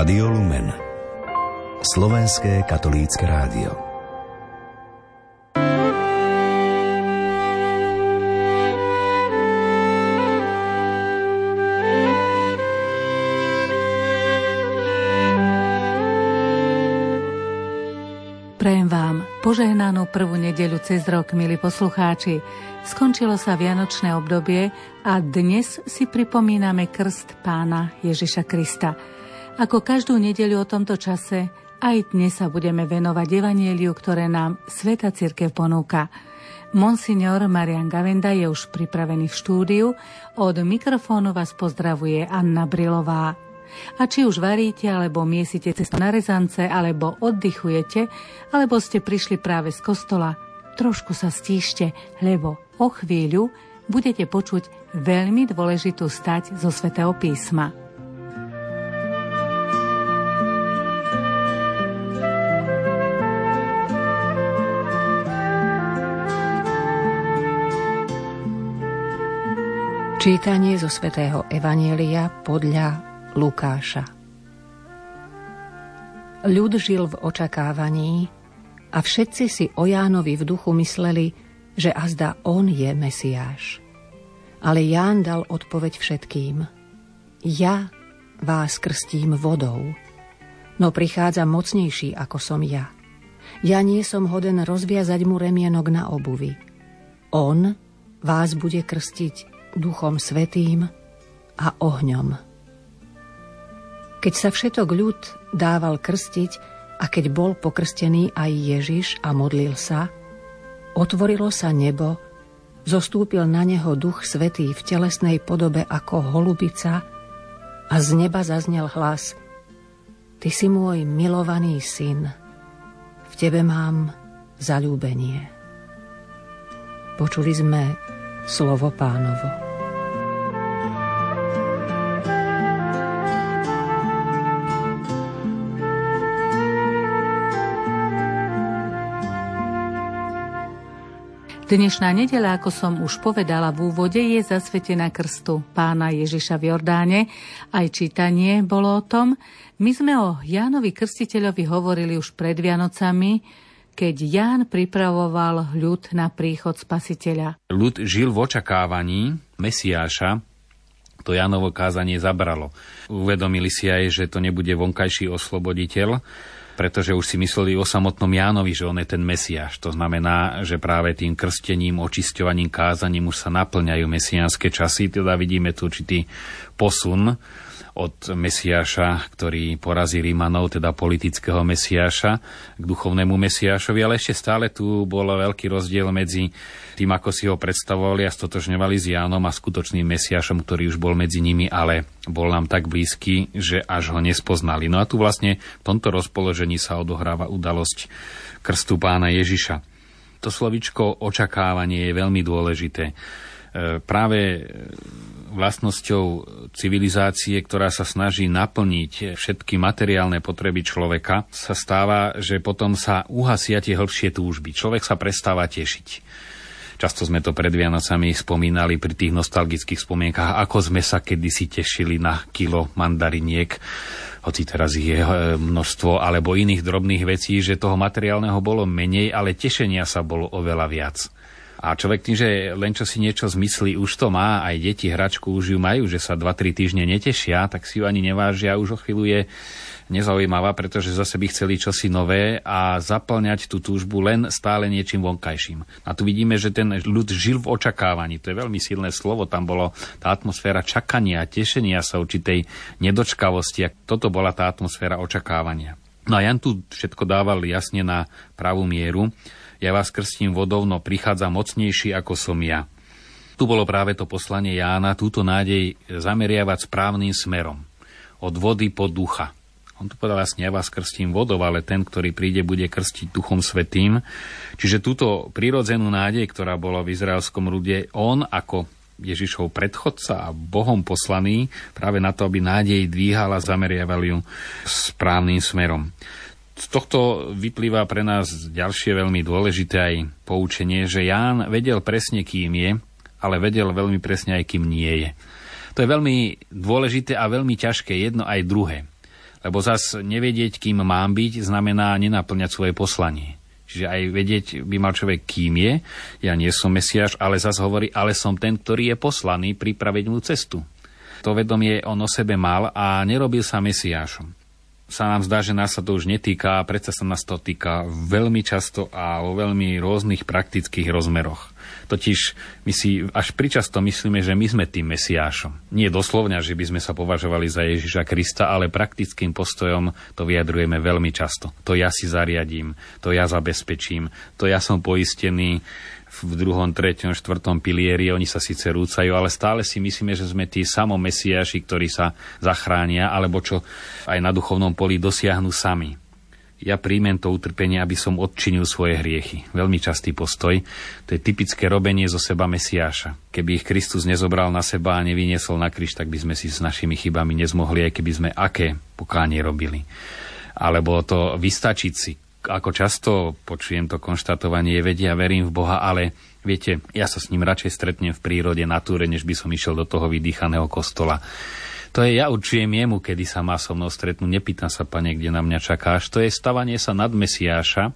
Rádio Lumen Slovenské katolícke rádio Prejem vám požehnanú prvú nedeľu cez rok, milí poslucháči. Skončilo sa vianočné obdobie a dnes si pripomíname krst pána Ježiša Krista. Ako každú nedeľu o tomto čase, aj dnes sa budeme venovať evanieliu, ktoré nám Sveta Cirkev ponúka. Monsignor Marian Gavenda je už pripravený v štúdiu. Od mikrofónu vás pozdravuje Anna Brilová. A či už varíte, alebo miesite cesto na rezance, alebo oddychujete, alebo ste prišli práve z kostola, trošku sa stíšte, lebo o chvíľu budete počuť veľmi dôležitú stať zo svätého písma. Čítanie zo svätého Evanielia podľa Lukáša. Ľud žil v očakávaní a všetci si o Jánovi v duchu mysleli, že azda on je Mesiáš. Ale Ján dal odpoveď všetkým. Ja vás krstím vodou, no prichádza mocnejší ako som ja. Ja nie som hoden rozviazať mu remienok na obuvi. On vás bude krstiť duchom svetým a ohňom. Keď sa všetok ľud dával krstiť a keď bol pokrstený aj Ježiš a modlil sa, otvorilo sa nebo, zostúpil na neho duch svetý v telesnej podobe ako holubica a z neba zaznel hlas Ty si môj milovaný syn, v tebe mám zalúbenie. Počuli sme slovo pánovo. Dnešná nedela, ako som už povedala v úvode, je zasvetená krstu pána Ježiša v Jordáne. Aj čítanie bolo o tom. My sme o Jánovi Krstiteľovi hovorili už pred Vianocami, keď Ján pripravoval ľud na príchod spasiteľa. Ľud žil v očakávaní Mesiáša, to Jánovo kázanie zabralo. Uvedomili si aj, že to nebude vonkajší osloboditeľ, pretože už si mysleli o samotnom Jánovi, že on je ten Mesiáš. To znamená, že práve tým krstením, očisťovaním, kázaním už sa naplňajú mesiánske časy, teda vidíme tu určitý posun od Mesiáša, ktorý porazí Rímanov, teda politického Mesiáša, k duchovnému Mesiášovi, ale ešte stále tu bol veľký rozdiel medzi tým, ako si ho predstavovali a stotožňovali s Jánom a skutočným Mesiášom, ktorý už bol medzi nimi, ale bol nám tak blízky, že až ho nespoznali. No a tu vlastne v tomto rozpoložení sa odohráva udalosť krstu pána Ježiša. To slovičko očakávanie je veľmi dôležité. E, práve vlastnosťou civilizácie, ktorá sa snaží naplniť všetky materiálne potreby človeka, sa stáva, že potom sa uhasia tie hĺbšie túžby. Človek sa prestáva tešiť. Často sme to pred Vianocami spomínali pri tých nostalgických spomienkach, ako sme sa kedysi tešili na kilo mandariniek, hoci teraz je eh, množstvo, alebo iných drobných vecí, že toho materiálneho bolo menej, ale tešenia sa bolo oveľa viac. A človek tým, že len čo si niečo zmyslí, už to má, aj deti hračku už ju majú, že sa 2-3 týždne netešia, tak si ju ani nevážia, už o chvíľu je nezaujímavá, pretože zase by chceli čosi nové a zaplňať tú túžbu len stále niečím vonkajším. A tu vidíme, že ten ľud žil v očakávaní. To je veľmi silné slovo. Tam bolo tá atmosféra čakania, tešenia sa určitej nedočkavosti. A toto bola tá atmosféra očakávania. No a Jan tu všetko dával jasne na pravú mieru ja vás krstím vodou, no prichádza mocnejší ako som ja. Tu bolo práve to poslanie Jána, túto nádej zameriavať správnym smerom. Od vody po ducha. On tu povedal jasne, ja vás krstím vodou, ale ten, ktorý príde, bude krstiť duchom svetým. Čiže túto prirodzenú nádej, ktorá bola v izraelskom ľude, on ako Ježišov predchodca a Bohom poslaný práve na to, aby nádej dvíhal a zameriaval ju správnym smerom z tohto vyplýva pre nás ďalšie veľmi dôležité aj poučenie, že Ján vedel presne, kým je, ale vedel veľmi presne aj, kým nie je. To je veľmi dôležité a veľmi ťažké jedno aj druhé. Lebo zas nevedieť, kým mám byť, znamená nenaplňať svoje poslanie. Čiže aj vedieť by mal človek, kým je. Ja nie som Mesiáš, ale zas hovorí, ale som ten, ktorý je poslaný pripraviť mu cestu. To vedomie on o sebe mal a nerobil sa Mesiášom sa nám zdá, že nás sa to už netýka a predsa sa nás to týka veľmi často a vo veľmi rôznych praktických rozmeroch. Totiž my si až pričasto myslíme, že my sme tým Mesiášom. Nie doslovne, že by sme sa považovali za Ježiša Krista, ale praktickým postojom to vyjadrujeme veľmi často. To ja si zariadím, to ja zabezpečím, to ja som poistený, v druhom, treťom, štvrtom pilieri, oni sa síce rúcajú, ale stále si myslíme, že sme tí samo mesiaši, ktorí sa zachránia, alebo čo aj na duchovnom poli dosiahnu sami. Ja príjmem to utrpenie, aby som odčinil svoje hriechy. Veľmi častý postoj. To je typické robenie zo seba Mesiáša. Keby ich Kristus nezobral na seba a nevyniesol na kríž, tak by sme si s našimi chybami nezmohli, aj keby sme aké pokánie robili. Alebo to vystačiť si, ako často počujem to konštatovanie, vedia, verím v Boha, ale viete, ja sa s ním radšej stretnem v prírode, na túre, než by som išiel do toho vydýchaného kostola. To je, ja určujem jemu, kedy sa má so mnou stretnúť. Nepýtam sa, pane, kde na mňa čakáš. To je stavanie sa nad Mesiáša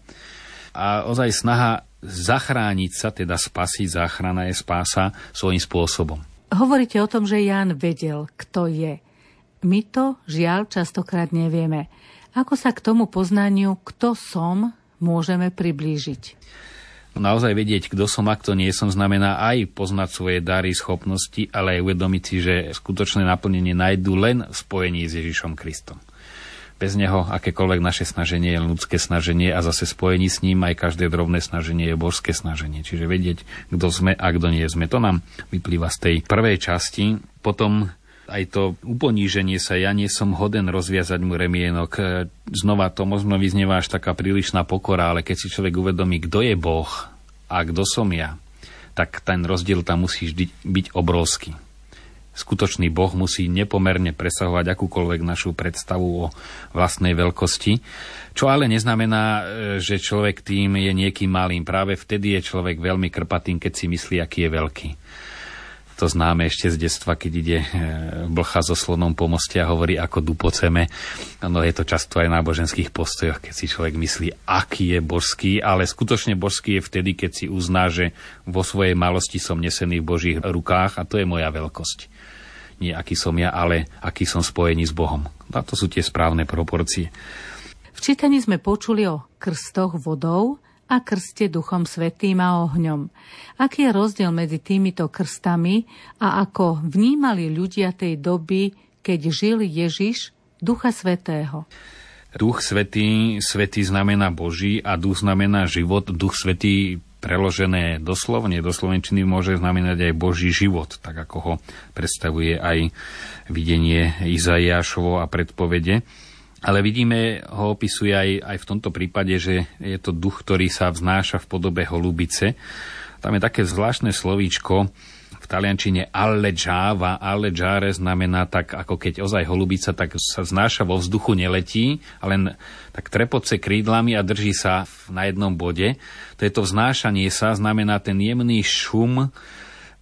a ozaj snaha zachrániť sa, teda spasiť, záchrana je spása svojím spôsobom. Hovoríte o tom, že Ján vedel, kto je. My to, žiaľ, častokrát nevieme. Ako sa k tomu poznaniu, kto som, môžeme priblížiť? Naozaj vedieť, kto som a kto nie som, znamená aj poznať svoje dary, schopnosti, ale aj uvedomiť si, že skutočné naplnenie nájdu len v spojení s Ježišom Kristom. Bez neho akékoľvek naše snaženie je ľudské snaženie a zase spojení s ním aj každé drobné snaženie je božské snaženie. Čiže vedieť, kto sme a kto nie sme. To nám vyplýva z tej prvej časti. Potom aj to uponíženie sa, ja nie som hoden rozviazať mu remienok. E, znova to možno vyznieva až taká prílišná pokora, ale keď si človek uvedomí, kto je Boh a kto som ja, tak ten rozdiel tam musí vždy byť obrovský. Skutočný Boh musí nepomerne presahovať akúkoľvek našu predstavu o vlastnej veľkosti, čo ale neznamená, e, že človek tým je niekým malým. Práve vtedy je človek veľmi krpatým, keď si myslí, aký je veľký. To známe ešte z detstva, keď ide e, blcha so slonom po moste a hovorí, ako dupoceme. No je to často aj v náboženských postojoch, keď si človek myslí, aký je božský, ale skutočne božský je vtedy, keď si uzná, že vo svojej malosti som nesený v Božích rukách a to je moja veľkosť. Nie aký som ja, ale aký som spojený s Bohom. A to sú tie správne proporcie. V čítaní sme počuli o krstoch vodou, a krste Duchom Svetým a ohňom. Aký je rozdiel medzi týmito krstami a ako vnímali ľudia tej doby, keď žil Ježiš Ducha Svetého? Duch Svetý, Svetý znamená Boží a Duch znamená život. Duch Svetý preložené doslovne, do Slovenčiny môže znamenať aj Boží život, tak ako ho predstavuje aj videnie Izaiášovo a predpovede. Ale vidíme, ho opisuje aj, aj v tomto prípade, že je to duch, ktorý sa vznáša v podobe holubice. Tam je také zvláštne slovíčko, v taliančine alleggiava, alleggiare znamená tak, ako keď ozaj holubica tak sa vznáša vo vzduchu, neletí, a len tak trepoce krídlami a drží sa na jednom bode. To je to vznášanie sa, znamená ten jemný šum,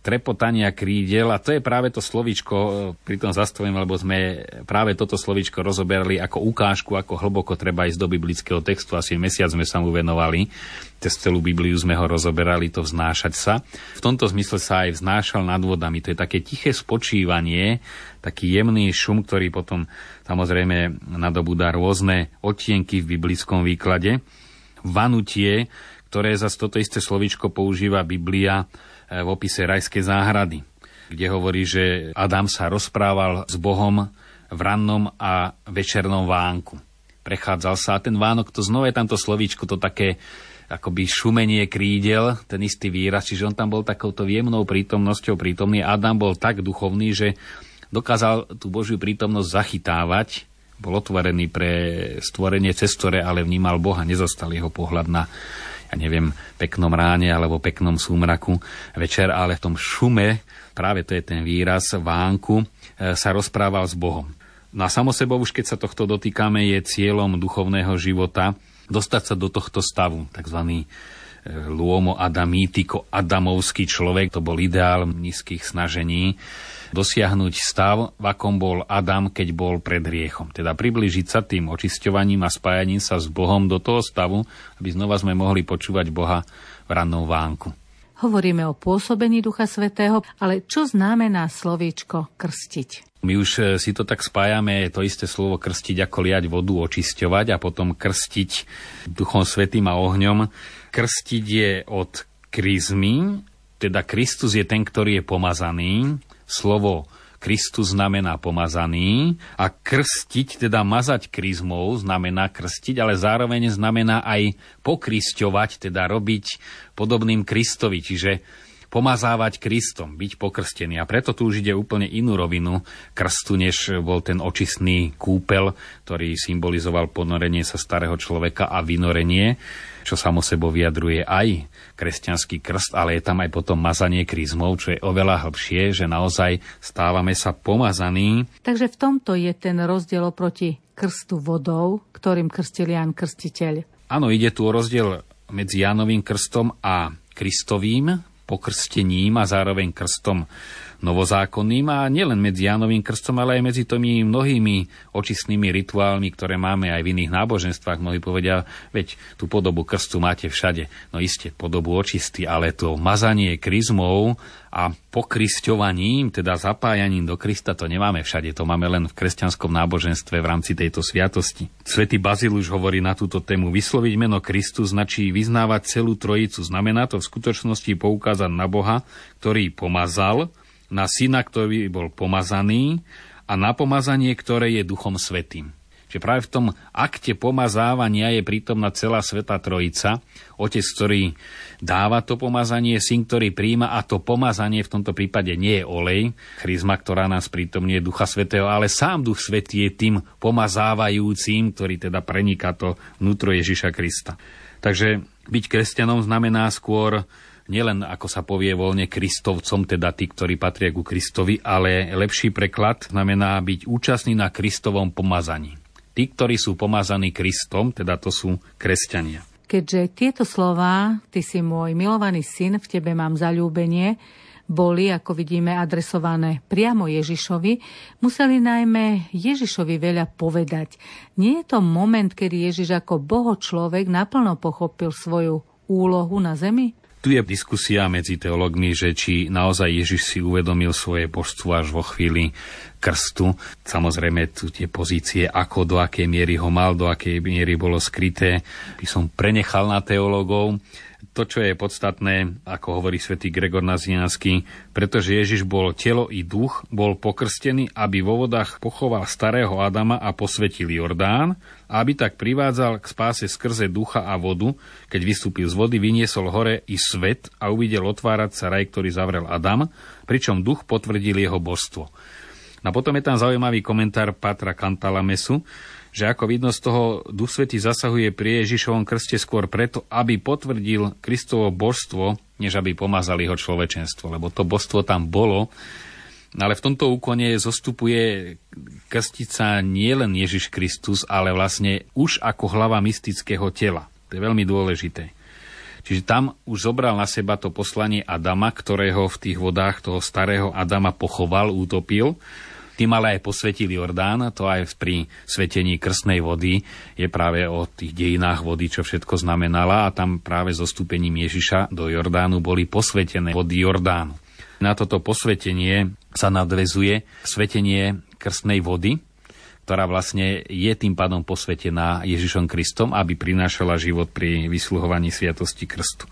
trepotania krídel a to je práve to slovičko, e, pri tom zastavím, lebo sme práve toto slovičko rozoberali ako ukážku, ako hlboko treba ísť do biblického textu. Asi mesiac sme sa mu venovali. Cez celú Bibliu sme ho rozoberali, to vznášať sa. V tomto zmysle sa aj vznášal nad vodami. To je také tiché spočívanie, taký jemný šum, ktorý potom samozrejme nadobúda rôzne odtienky v biblickom výklade. Vanutie, ktoré za toto isté slovičko používa Biblia v opise rajskej záhrady, kde hovorí, že Adam sa rozprával s Bohom v rannom a večernom vánku. Prechádzal sa a ten vánok, to znova je tamto slovíčko, to také akoby šumenie krídel, ten istý výraz, čiže on tam bol takouto jemnou prítomnosťou prítomný. Adam bol tak duchovný, že dokázal tú Božiu prítomnosť zachytávať, bol otvorený pre stvorenie cez ktoré ale vnímal Boha, nezostal jeho pohľad na ja neviem, peknom ráne alebo peknom súmraku večer, ale v tom šume, práve to je ten výraz, vánku, e, sa rozprával s Bohom. No a samo sebou už keď sa tohto dotýkame, je cieľom duchovného života dostať sa do tohto stavu, tzv. Luomo Adamítiko, Adamovský človek, to bol ideál nízkych snažení dosiahnuť stav, v akom bol Adam, keď bol pred hriechom. Teda priblížiť sa tým očisťovaním a spájaním sa s Bohom do toho stavu, aby znova sme mohli počúvať Boha v rannom vánku. Hovoríme o pôsobení Ducha Svetého, ale čo znamená slovíčko krstiť? My už e, si to tak spájame, to isté slovo krstiť ako liať vodu, očisťovať a potom krstiť Duchom Svetým a ohňom. Krstiť je od kryzmy, teda Kristus je ten, ktorý je pomazaný. Slovo Kristus znamená pomazaný a krstiť, teda mazať kryzmou, znamená krstiť, ale zároveň znamená aj pokrisťovať, teda robiť podobným Kristovi, čiže pomazávať Kristom, byť pokrstený. A preto tu už ide úplne inú rovinu krstu, než bol ten očistný kúpel, ktorý symbolizoval ponorenie sa starého človeka a vynorenie čo samo sebo vyjadruje aj kresťanský krst, ale je tam aj potom mazanie kryzmov, čo je oveľa hlbšie, že naozaj stávame sa pomazaní. Takže v tomto je ten rozdiel oproti krstu vodou, ktorým krstil Jan Krstiteľ. Áno, ide tu o rozdiel medzi Jánovým krstom a Kristovým pokrstením a zároveň krstom novozákonným a nielen medzi Jánovým krstom, ale aj medzi tými mnohými očistnými rituálmi, ktoré máme aj v iných náboženstvách. Mnohí povedia, veď tú podobu krstu máte všade. No iste, podobu očisty, ale to mazanie kryzmov a pokrisťovaním, teda zapájaním do Krista, to nemáme všade, to máme len v kresťanskom náboženstve v rámci tejto sviatosti. Svetý Bazil už hovorí na túto tému. Vysloviť meno Kristus značí vyznávať celú trojicu. Znamená to v skutočnosti poukázať na Boha, ktorý pomazal, na syna, ktorý bol pomazaný a na pomazanie, ktoré je Duchom Svetým. Čiže práve v tom akte pomazávania je prítomná celá Sveta Trojica, Otec, ktorý dáva to pomazanie, Syn, ktorý príjma a to pomazanie v tomto prípade nie je olej, chryzma, ktorá nás prítomne Ducha Svetého, ale sám Duch Svetý je tým pomazávajúcim, ktorý teda preniká to vnútro Ježiša Krista. Takže byť kresťanom znamená skôr nielen, ako sa povie voľne, kristovcom, teda tí, ktorí patria ku Kristovi, ale lepší preklad znamená byť účastný na Kristovom pomazaní. Tí, ktorí sú pomazaní Kristom, teda to sú kresťania. Keďže tieto slova, ty si môj milovaný syn, v tebe mám zalúbenie, boli, ako vidíme, adresované priamo Ježišovi, museli najmä Ježišovi veľa povedať. Nie je to moment, kedy Ježiš ako boho človek naplno pochopil svoju úlohu na zemi? Tu je diskusia medzi teologmi, že či naozaj Ježiš si uvedomil svoje božstvo až vo chvíli krstu. Samozrejme, tu tie pozície, ako do akej miery ho mal, do akej miery bolo skryté, by som prenechal na teologov to, čo je podstatné, ako hovorí svätý Gregor Naziansky, pretože Ježiš bol telo i duch, bol pokrstený, aby vo vodách pochoval starého Adama a posvetil Jordán, aby tak privádzal k spáse skrze ducha a vodu, keď vystúpil z vody, vyniesol hore i svet a uvidel otvárať sa raj, ktorý zavrel Adam, pričom duch potvrdil jeho božstvo. No a potom je tam zaujímavý komentár Patra Kantalamesu, že ako vidno z toho, Duch Svetý zasahuje pri Ježišovom krste skôr preto, aby potvrdil Kristovo božstvo, než aby pomazal jeho človečenstvo, lebo to božstvo tam bolo, ale v tomto úkone zostupuje krstica nie len Ježiš Kristus, ale vlastne už ako hlava mystického tela. To je veľmi dôležité. Čiže tam už zobral na seba to poslanie Adama, ktorého v tých vodách toho starého Adama pochoval, utopil tým ale aj posvetil Jordán, to aj pri svetení krstnej vody je práve o tých dejinách vody, čo všetko znamenala a tam práve so stúpením Ježiša do Jordánu boli posvetené vody Jordánu. Na toto posvetenie sa nadvezuje svetenie krstnej vody, ktorá vlastne je tým pádom posvetená Ježišom Kristom, aby prinášala život pri vysluhovaní sviatosti krstu.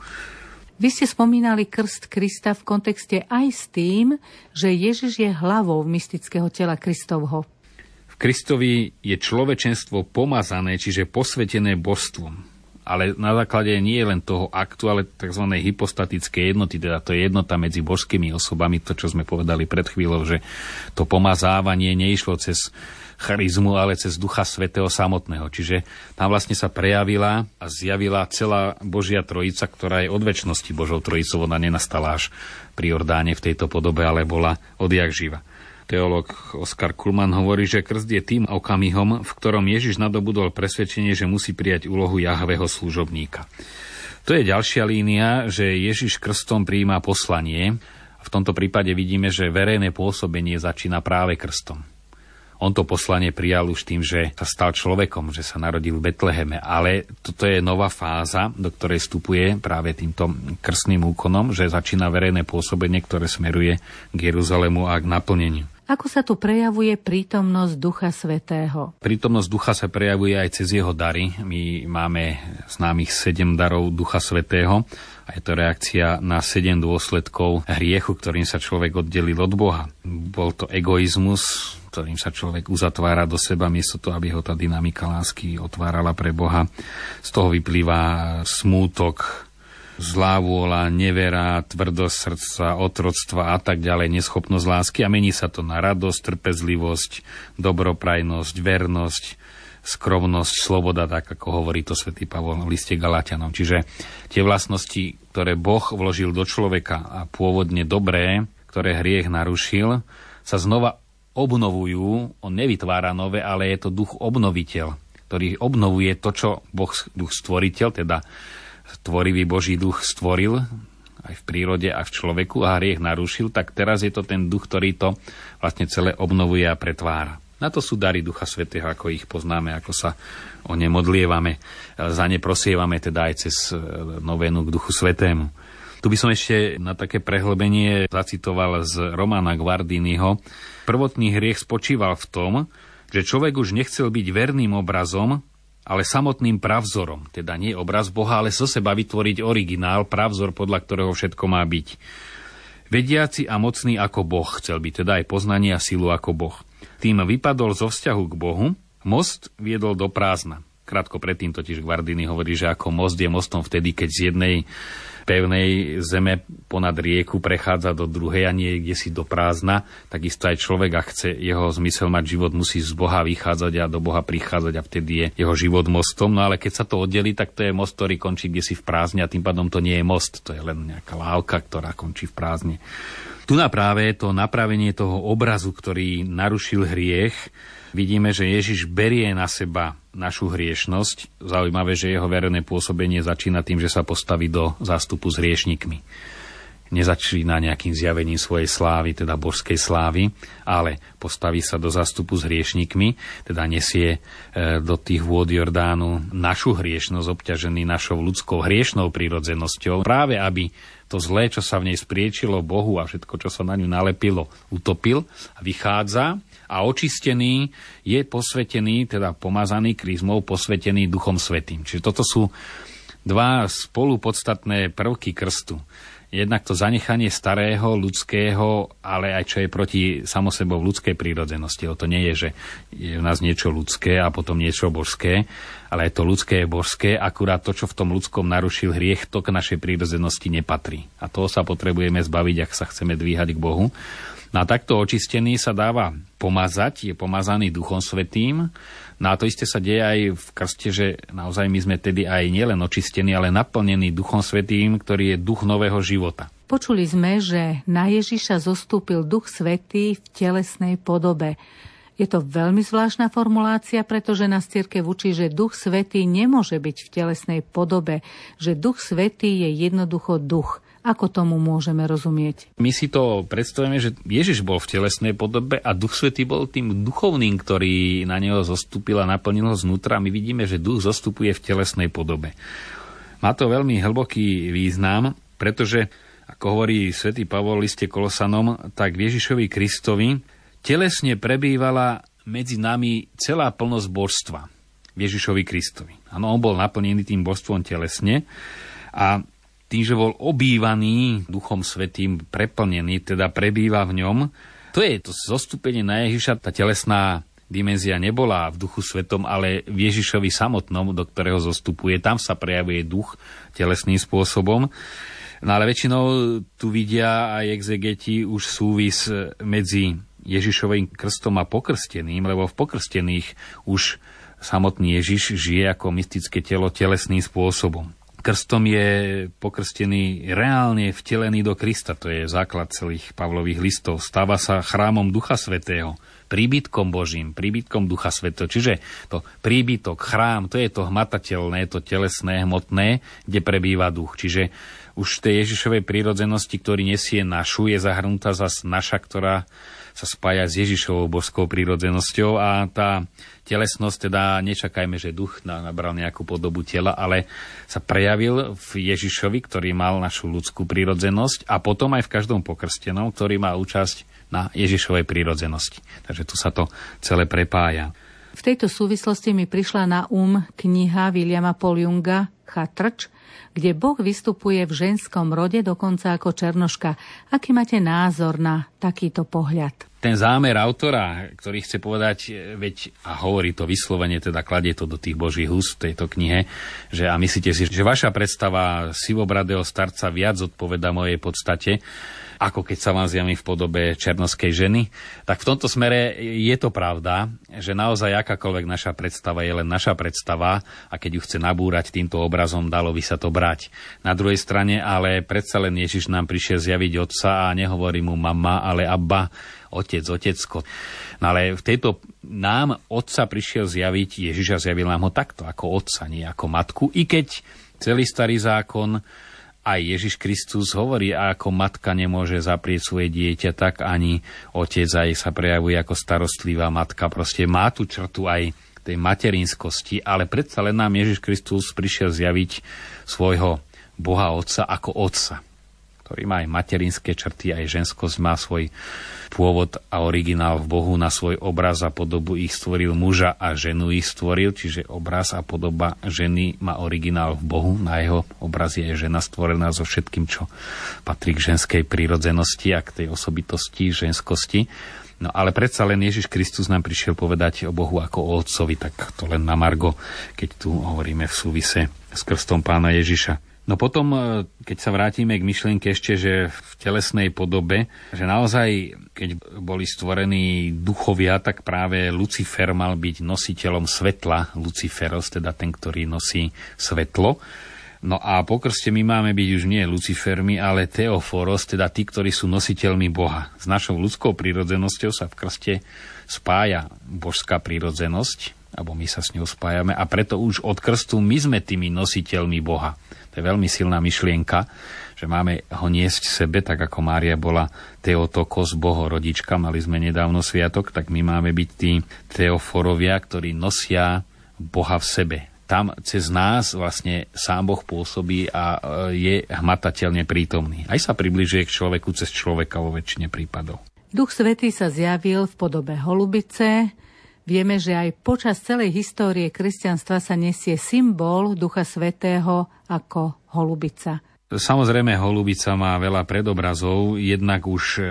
Vy ste spomínali krst Krista v kontexte aj s tým, že Ježiš je hlavou mystického tela Kristovho. V Kristovi je človečenstvo pomazané, čiže posvetené božstvom. Ale na základe nie len toho aktu, ale tzv. hypostatické jednoty, teda to je jednota medzi božskými osobami, to čo sme povedali pred chvíľou, že to pomazávanie neišlo cez charizmu, ale cez Ducha Svetého samotného. Čiže tam vlastne sa prejavila a zjavila celá Božia Trojica, ktorá je od väčšnosti Božou Trojicou. Ona nenastala až pri Ordáne v tejto podobe, ale bola odjak živa. Teológ Oskar Kulman hovorí, že krst je tým okamihom, v ktorom Ježiš nadobudol presvedčenie, že musí prijať úlohu Jahvého služobníka. To je ďalšia línia, že Ježiš krstom prijíma poslanie. V tomto prípade vidíme, že verejné pôsobenie začína práve krstom. On to poslanie prijal už tým, že sa stal človekom, že sa narodil v Betleheme. Ale toto je nová fáza, do ktorej vstupuje práve týmto krstným úkonom, že začína verejné pôsobenie, ktoré smeruje k Jeruzalému a k naplneniu. Ako sa tu prejavuje prítomnosť Ducha Svetého? Prítomnosť Ducha sa prejavuje aj cez jeho dary. My máme známych sedem darov Ducha Svetého a je to reakcia na sedem dôsledkov hriechu, ktorým sa človek oddelil od Boha. Bol to egoizmus, ktorým sa človek uzatvára do seba, miesto toho, aby ho tá dynamika lásky otvárala pre Boha. Z toho vyplýva smútok, zlá vôľa, nevera, tvrdosť srdca, otroctva a tak ďalej, neschopnosť lásky a mení sa to na radosť, trpezlivosť, dobroprajnosť, vernosť, skromnosť, sloboda, tak ako hovorí to svätý Pavol v liste Galatianom. Čiže tie vlastnosti, ktoré Boh vložil do človeka a pôvodne dobré, ktoré hriech narušil, sa znova obnovujú. On nevytvára nové, ale je to duch obnoviteľ, ktorý obnovuje to, čo Boh, duch stvoriteľ, teda tvorivý Boží duch stvoril aj v prírode a v človeku a hriech narušil, tak teraz je to ten duch, ktorý to vlastne celé obnovuje a pretvára. Na to sú dary Ducha Svetého, ako ich poznáme, ako sa o ne modlievame, za ne prosievame teda aj cez e, novénu k Duchu Svetému. Tu by som ešte na také prehlbenie zacitoval z Romana Guardiniho. Prvotný hriech spočíval v tom, že človek už nechcel byť verným obrazom, ale samotným pravzorom, teda nie obraz Boha, ale zo seba vytvoriť originál, pravzor, podľa ktorého všetko má byť. Vediaci a mocný ako Boh chcel byť, teda aj poznanie a silu ako Boh. Tým vypadol zo vzťahu k Bohu, most viedol do prázdna. Krátko predtým totiž Guardini hovorí, že ako most je mostom vtedy, keď z jednej pevnej zeme ponad rieku prechádza do druhej a nie kde si do prázdna, takisto aj človek, ak chce jeho zmysel mať život, musí z Boha vychádzať a do Boha prichádzať a vtedy je jeho život mostom. No ale keď sa to oddelí, tak to je most, ktorý končí kde si v prázdne a tým pádom to nie je most, to je len nejaká lávka, ktorá končí v prázdne. Tu na práve to napravenie toho obrazu, ktorý narušil hriech, vidíme, že Ježiš berie na seba našu hriešnosť. Zaujímavé, že jeho verejné pôsobenie začína tým, že sa postaví do zástupu s hriešnikmi. Nezačína nejakým zjavením svojej slávy, teda božskej slávy, ale postaví sa do zástupu s hriešnikmi, teda nesie e, do tých vôd Jordánu našu hriešnosť, obťažený našou ľudskou hriešnou prírodzenosťou, práve aby to zlé, čo sa v nej spriečilo Bohu a všetko, čo sa na ňu nalepilo, utopil a vychádza a očistený je posvetený, teda pomazaný krízmou, posvetený Duchom Svetým. Čiže toto sú dva spolupodstatné prvky krstu. Jednak to zanechanie starého, ľudského, ale aj čo je proti samosebou v ľudskej prírodzenosti. O to nie je, že je v nás niečo ľudské a potom niečo božské, ale je to ľudské je božské, akurát to, čo v tom ľudskom narušil hriech, to k našej prírodzenosti nepatrí. A toho sa potrebujeme zbaviť, ak sa chceme dvíhať k Bohu. No a takto očistený sa dáva pomazať, je pomazaný Duchom Svetým. No a to isté sa deje aj v krste, že naozaj my sme tedy aj nielen očistení, ale naplnení Duchom Svetým, ktorý je duch nového života. Počuli sme, že na Ježiša zostúpil Duch Svetý v telesnej podobe. Je to veľmi zvláštna formulácia, pretože nás cirkev učí, že Duch Svetý nemôže byť v telesnej podobe, že Duch Svetý je jednoducho duch. Ako tomu môžeme rozumieť? My si to predstavujeme, že Ježiš bol v telesnej podobe a Duch Svetý bol tým duchovným, ktorý na neho zostúpil a naplnil ho znútra. My vidíme, že duch zostupuje v telesnej podobe. Má to veľmi hlboký význam, pretože, ako hovorí svätý Pavol liste Kolosanom, tak Ježišovi Kristovi telesne prebývala medzi nami celá plnosť božstva. Ježišovi Kristovi. Áno, on bol naplnený tým božstvom telesne a tým, že bol obývaný Duchom Svetým, preplnený, teda prebýva v ňom. To je to zostúpenie na Ježiša, tá telesná dimenzia nebola v duchu svetom, ale v Ježišovi samotnom, do ktorého zostupuje. Tam sa prejavuje duch telesným spôsobom. No ale väčšinou tu vidia aj exegeti už súvis medzi Ježišovým krstom a pokrsteným, lebo v pokrstených už samotný Ježiš žije ako mystické telo telesným spôsobom. Krstom je pokrstený reálne vtelený do Krista. To je základ celých Pavlových listov. Stáva sa chrámom Ducha Svetého, príbytkom Božím, príbytkom Ducha Svetého. Čiže to príbytok, chrám, to je to hmatateľné, to telesné, hmotné, kde prebýva duch. Čiže už tej Ježišovej prírodzenosti, ktorý nesie našu, je zahrnutá zas naša, ktorá sa spája s Ježišovou božskou prírodzenosťou a tá telesnosť, teda nečakajme, že duch nabral nejakú podobu tela, ale sa prejavil v Ježišovi, ktorý mal našu ľudskú prírodzenosť a potom aj v každom pokrstenom, ktorý má účasť na Ježišovej prírodzenosti. Takže tu sa to celé prepája. V tejto súvislosti mi prišla na um kniha Williama Poliunga Chatrč, kde Boh vystupuje v ženskom rode dokonca ako černoška. Aký máte názor na takýto pohľad? ten zámer autora, ktorý chce povedať, e, veď, a hovorí to vyslovene, teda kladie to do tých božích úst v tejto knihe, že a myslíte si, že vaša predstava sivobradého starca viac odpoveda mojej podstate, ako keď sa vám zjavím v podobe černoskej ženy. Tak v tomto smere je to pravda, že naozaj akákoľvek naša predstava je len naša predstava a keď ju chce nabúrať týmto obrazom, dalo by sa to brať. Na druhej strane ale predsa len Ježiš nám prišiel zjaviť otca a nehovorí mu mama, ale abba, otec, otecko. No ale v tejto nám otca prišiel zjaviť, Ježiša zjavil nám ho takto, ako otca, nie ako matku, i keď celý starý zákon aj Ježiš Kristus hovorí, ako matka nemôže zaprieť svoje dieťa, tak ani otec aj sa prejavuje ako starostlivá matka. Proste má tú črtu aj tej materinskosti, ale predsa len nám Ježiš Kristus prišiel zjaviť svojho Boha Otca ako Otca ktorý má aj materinské črty, aj ženskosť, má svoj pôvod a originál v Bohu, na svoj obraz a podobu ich stvoril muža a ženu ich stvoril, čiže obraz a podoba ženy má originál v Bohu, na jeho obraz je žena stvorená so všetkým, čo patrí k ženskej prírodzenosti a k tej osobitosti ženskosti. No ale predsa len Ježiš Kristus nám prišiel povedať o Bohu ako o Otcovi, tak to len na Margo, keď tu hovoríme v súvise s krstom pána Ježiša. No potom, e, keď sa vrátime k myšlienke ešte, že v telesnej podobe, že naozaj, keď boli stvorení duchovia, tak práve Lucifer mal byť nositeľom svetla, Luciferos, teda ten, ktorý nosí svetlo. No a po krste my máme byť už nie Lucifermi, ale Teoforos, teda tí, ktorí sú nositeľmi Boha. S našou ľudskou prírodzenosťou sa v krste spája božská prírodzenosť, alebo my sa s ňou spájame a preto už od krstu my sme tými nositeľmi Boha. To je veľmi silná myšlienka, že máme ho niesť sebe, tak ako Mária bola Teotokos, bohorodička, mali sme nedávno sviatok, tak my máme byť tí teoforovia, ktorí nosia Boha v sebe. Tam cez nás vlastne sám Boh pôsobí a e, je hmatateľne prítomný. Aj sa približuje k človeku cez človeka vo väčšine prípadov. Duch Svetý sa zjavil v podobe holubice, Vieme, že aj počas celej histórie kresťanstva sa nesie symbol Ducha Svetého ako holubica. Samozrejme, holubica má veľa predobrazov, jednak už e,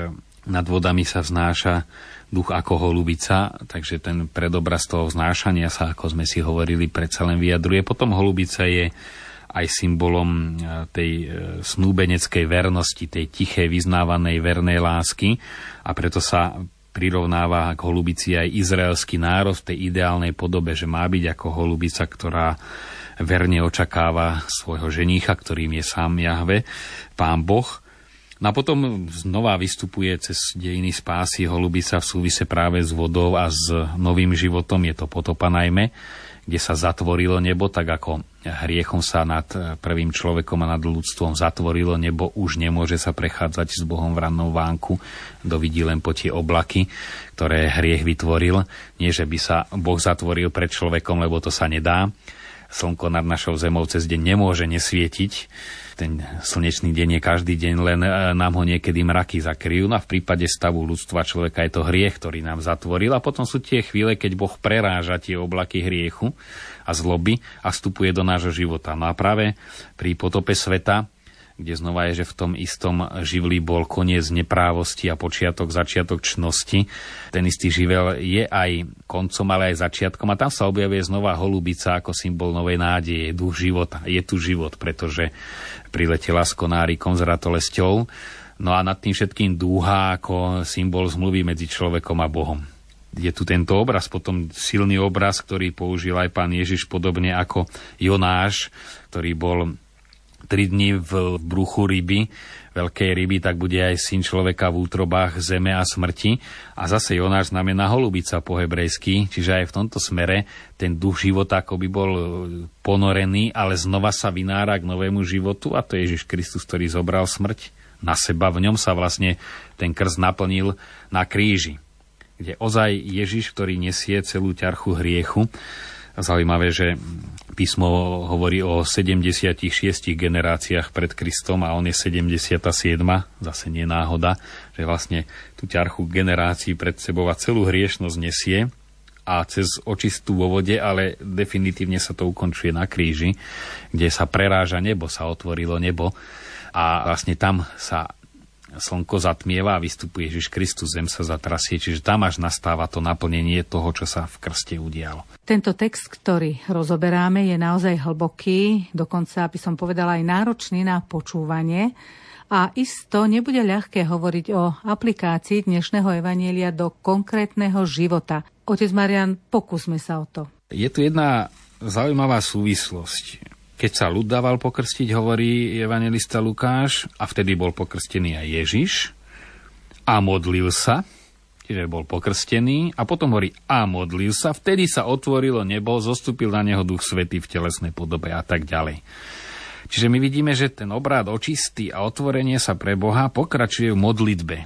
nad vodami sa vznáša duch ako holubica, takže ten predobraz toho vznášania sa, ako sme si hovorili, predsa len vyjadruje. Potom holubica je aj symbolom e, tej e, snúbeneckej vernosti, tej tichej, vyznávanej vernej lásky a preto sa prirovnáva k holubici aj izraelský národ v tej ideálnej podobe, že má byť ako holubica, ktorá verne očakáva svojho ženícha, ktorým je sám Jahve, pán Boh. No a potom znova vystupuje cez dejiny spásy holubica v súvise práve s vodou a s novým životom, je to potopa najmä, kde sa zatvorilo nebo, tak ako hriechom sa nad prvým človekom a nad ľudstvom zatvorilo nebo, už nemôže sa prechádzať s Bohom v rannom vánku, dovidí len po tie oblaky, ktoré hriech vytvoril. Nie, že by sa Boh zatvoril pred človekom, lebo to sa nedá. Slnko nad našou zemou cez deň nemôže nesvietiť, ten slnečný deň je každý deň, len e, nám ho niekedy mraky zakryjú. No a v prípade stavu ľudstva človeka je to hriech, ktorý nám zatvoril. A potom sú tie chvíle, keď Boh preráža tie oblaky hriechu a zloby a vstupuje do nášho života. No a práve pri potope sveta kde znova je, že v tom istom živli bol koniec neprávosti a počiatok, začiatok čnosti. Ten istý živel je aj koncom, ale aj začiatkom a tam sa objavuje znova holubica ako symbol novej nádeje, duch života. Je tu život, pretože priletela s konárikom, s ratolesťou. No a nad tým všetkým dúha ako symbol zmluvy medzi človekom a Bohom je tu tento obraz, potom silný obraz, ktorý použil aj pán Ježiš podobne ako Jonáš, ktorý bol tri dni v bruchu ryby, veľkej ryby, tak bude aj syn človeka v útrobách zeme a smrti. A zase Jonáš znamená holubica po hebrejsky, čiže aj v tomto smere ten duch života ako by bol ponorený, ale znova sa vynára k novému životu a to je Ježiš Kristus, ktorý zobral smrť na seba. V ňom sa vlastne ten krst naplnil na kríži, kde ozaj Ježiš, ktorý nesie celú ťarchu hriechu, Zaujímavé, že písmo hovorí o 76 generáciách pred Kristom a on je 77. Zase nie náhoda, že vlastne tú ťarchu generácií pred sebou a celú hriešnosť nesie a cez očistú vo vode, ale definitívne sa to ukončuje na kríži, kde sa preráža nebo, sa otvorilo nebo a vlastne tam sa slnko zatmieva a vystupuje Ježiš Kristus, zem sa zatrasie, čiže tam až nastáva to naplnenie toho, čo sa v krste udialo. Tento text, ktorý rozoberáme, je naozaj hlboký, dokonca by som povedala aj náročný na počúvanie. A isto nebude ľahké hovoriť o aplikácii dnešného evanielia do konkrétneho života. Otec Marian, pokúsme sa o to. Je tu jedna zaujímavá súvislosť. Keď sa ľud dával pokrstiť, hovorí evangelista Lukáš, a vtedy bol pokrstený aj Ježiš, a modlil sa, čiže bol pokrstený, a potom hovorí a modlil sa, vtedy sa otvorilo nebo, zostúpil na neho duch svety v telesnej podobe a tak ďalej. Čiže my vidíme, že ten obrad očistý a otvorenie sa pre Boha pokračuje v modlitbe.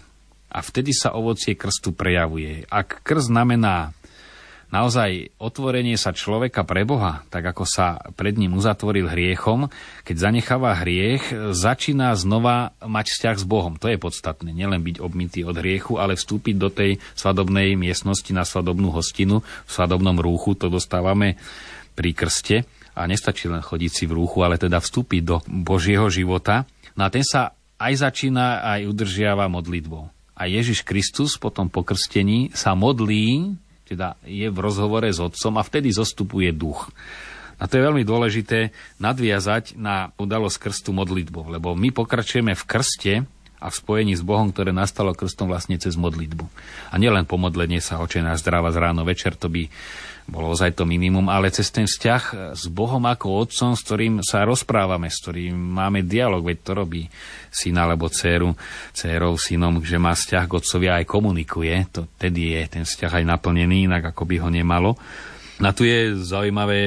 A vtedy sa ovocie krstu prejavuje. Ak krst znamená naozaj otvorenie sa človeka pre Boha, tak ako sa pred ním uzatvoril hriechom, keď zanecháva hriech, začína znova mať vzťah s Bohom. To je podstatné. Nielen byť obmytý od hriechu, ale vstúpiť do tej svadobnej miestnosti na svadobnú hostinu v svadobnom rúchu. To dostávame pri krste. A nestačí len chodiť si v rúchu, ale teda vstúpiť do Božieho života. No a ten sa aj začína, aj udržiava modlitbou. A Ježiš Kristus po tom pokrstení sa modlí teda je v rozhovore s otcom a vtedy zostupuje duch. A to je veľmi dôležité nadviazať na udalosť krstu modlitbou, lebo my pokračujeme v krste a v spojení s Bohom, ktoré nastalo krstom vlastne cez modlitbu. A nielen pomodlenie sa očená zdráva z ráno večer, to by bolo ozaj to minimum, ale cez ten vzťah s Bohom ako Otcom, s ktorým sa rozprávame, s ktorým máme dialog, veď to robí syn alebo dceru, dcerou, synom, že má vzťah k Otcovi a aj komunikuje, to tedy je ten vzťah aj naplnený, inak ako by ho nemalo. Na tu je zaujímavé,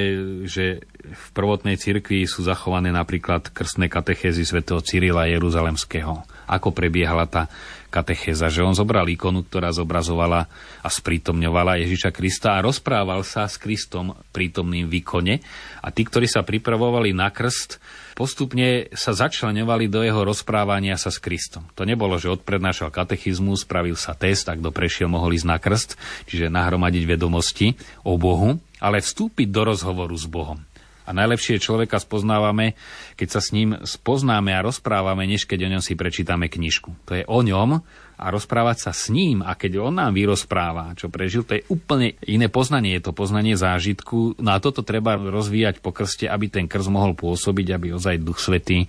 že v prvotnej cirkvi sú zachované napríklad krstné katechézy svätého Cyrila Jeruzalemského. Ako prebiehala tá katechéza, že on zobral ikonu, ktorá zobrazovala a sprítomňovala Ježiša Krista a rozprával sa s Kristom prítomným v ikone a tí, ktorí sa pripravovali na krst, postupne sa začlenovali do jeho rozprávania sa s Kristom. To nebolo, že odprednášal katechizmus, spravil sa test, a kto prešiel, mohol ísť na krst, čiže nahromadiť vedomosti o Bohu, ale vstúpiť do rozhovoru s Bohom. A najlepšie človeka spoznávame, keď sa s ním spoznáme a rozprávame, než keď o ňom si prečítame knižku. To je o ňom a rozprávať sa s ním a keď on nám vyrozpráva, čo prežil, to je úplne iné poznanie. Je to poznanie zážitku. No a toto treba rozvíjať po krste, aby ten krst mohol pôsobiť, aby ozaj Duch Svetý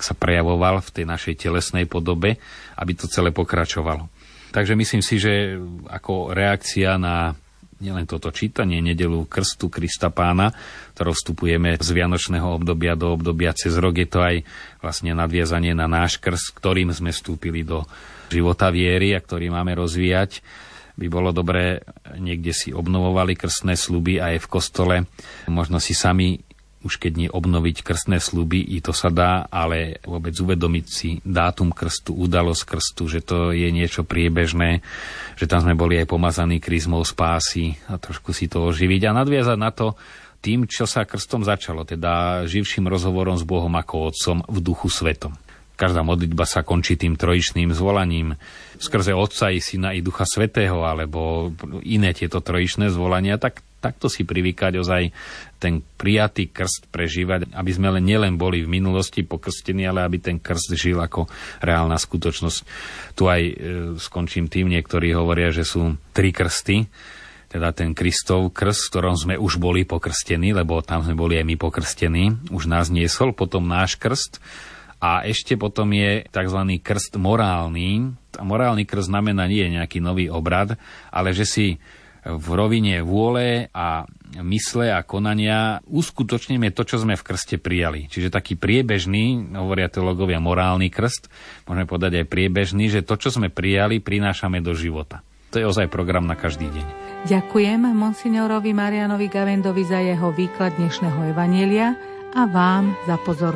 sa prejavoval v tej našej telesnej podobe, aby to celé pokračovalo. Takže myslím si, že ako reakcia na nielen toto čítanie nedelu Krstu Krista Pána, ktorou vstupujeme z Vianočného obdobia do obdobia cez rok, je to aj vlastne nadviazanie na náš krst, ktorým sme vstúpili do života viery a ktorý máme rozvíjať by bolo dobré, niekde si obnovovali krstné sluby aj v kostole. Možno si sami už keď nie obnoviť krstné sluby, i to sa dá, ale vôbec uvedomiť si dátum krstu, udalosť krstu, že to je niečo priebežné, že tam sme boli aj pomazaní krizmou spásy a trošku si to oživiť a nadviazať na to tým, čo sa krstom začalo, teda živším rozhovorom s Bohom ako Otcom v duchu svetom. Každá modlitba sa končí tým trojičným zvolaním skrze Otca i Syna i Ducha Svetého, alebo iné tieto trojičné zvolania, tak takto si privykať ozaj ten prijatý krst prežívať, aby sme len nielen boli v minulosti pokrstení, ale aby ten krst žil ako reálna skutočnosť. Tu aj e, skončím tým, niektorí hovoria, že sú tri krsty, teda ten Kristov krst, v ktorom sme už boli pokrstení, lebo tam sme boli aj my pokrstení, už nás niesol, potom náš krst, a ešte potom je tzv. krst morálny. A morálny krst znamená nie nejaký nový obrad, ale že si v rovine vôle a mysle a konania uskutočníme to, čo sme v krste prijali. Čiže taký priebežný, hovoria teologovia, morálny krst, môžeme povedať aj priebežný, že to, čo sme prijali, prinášame do života. To je ozaj program na každý deň. Ďakujem monsignorovi Marianovi Gavendovi za jeho výklad dnešného evanielia a vám za pozornosť.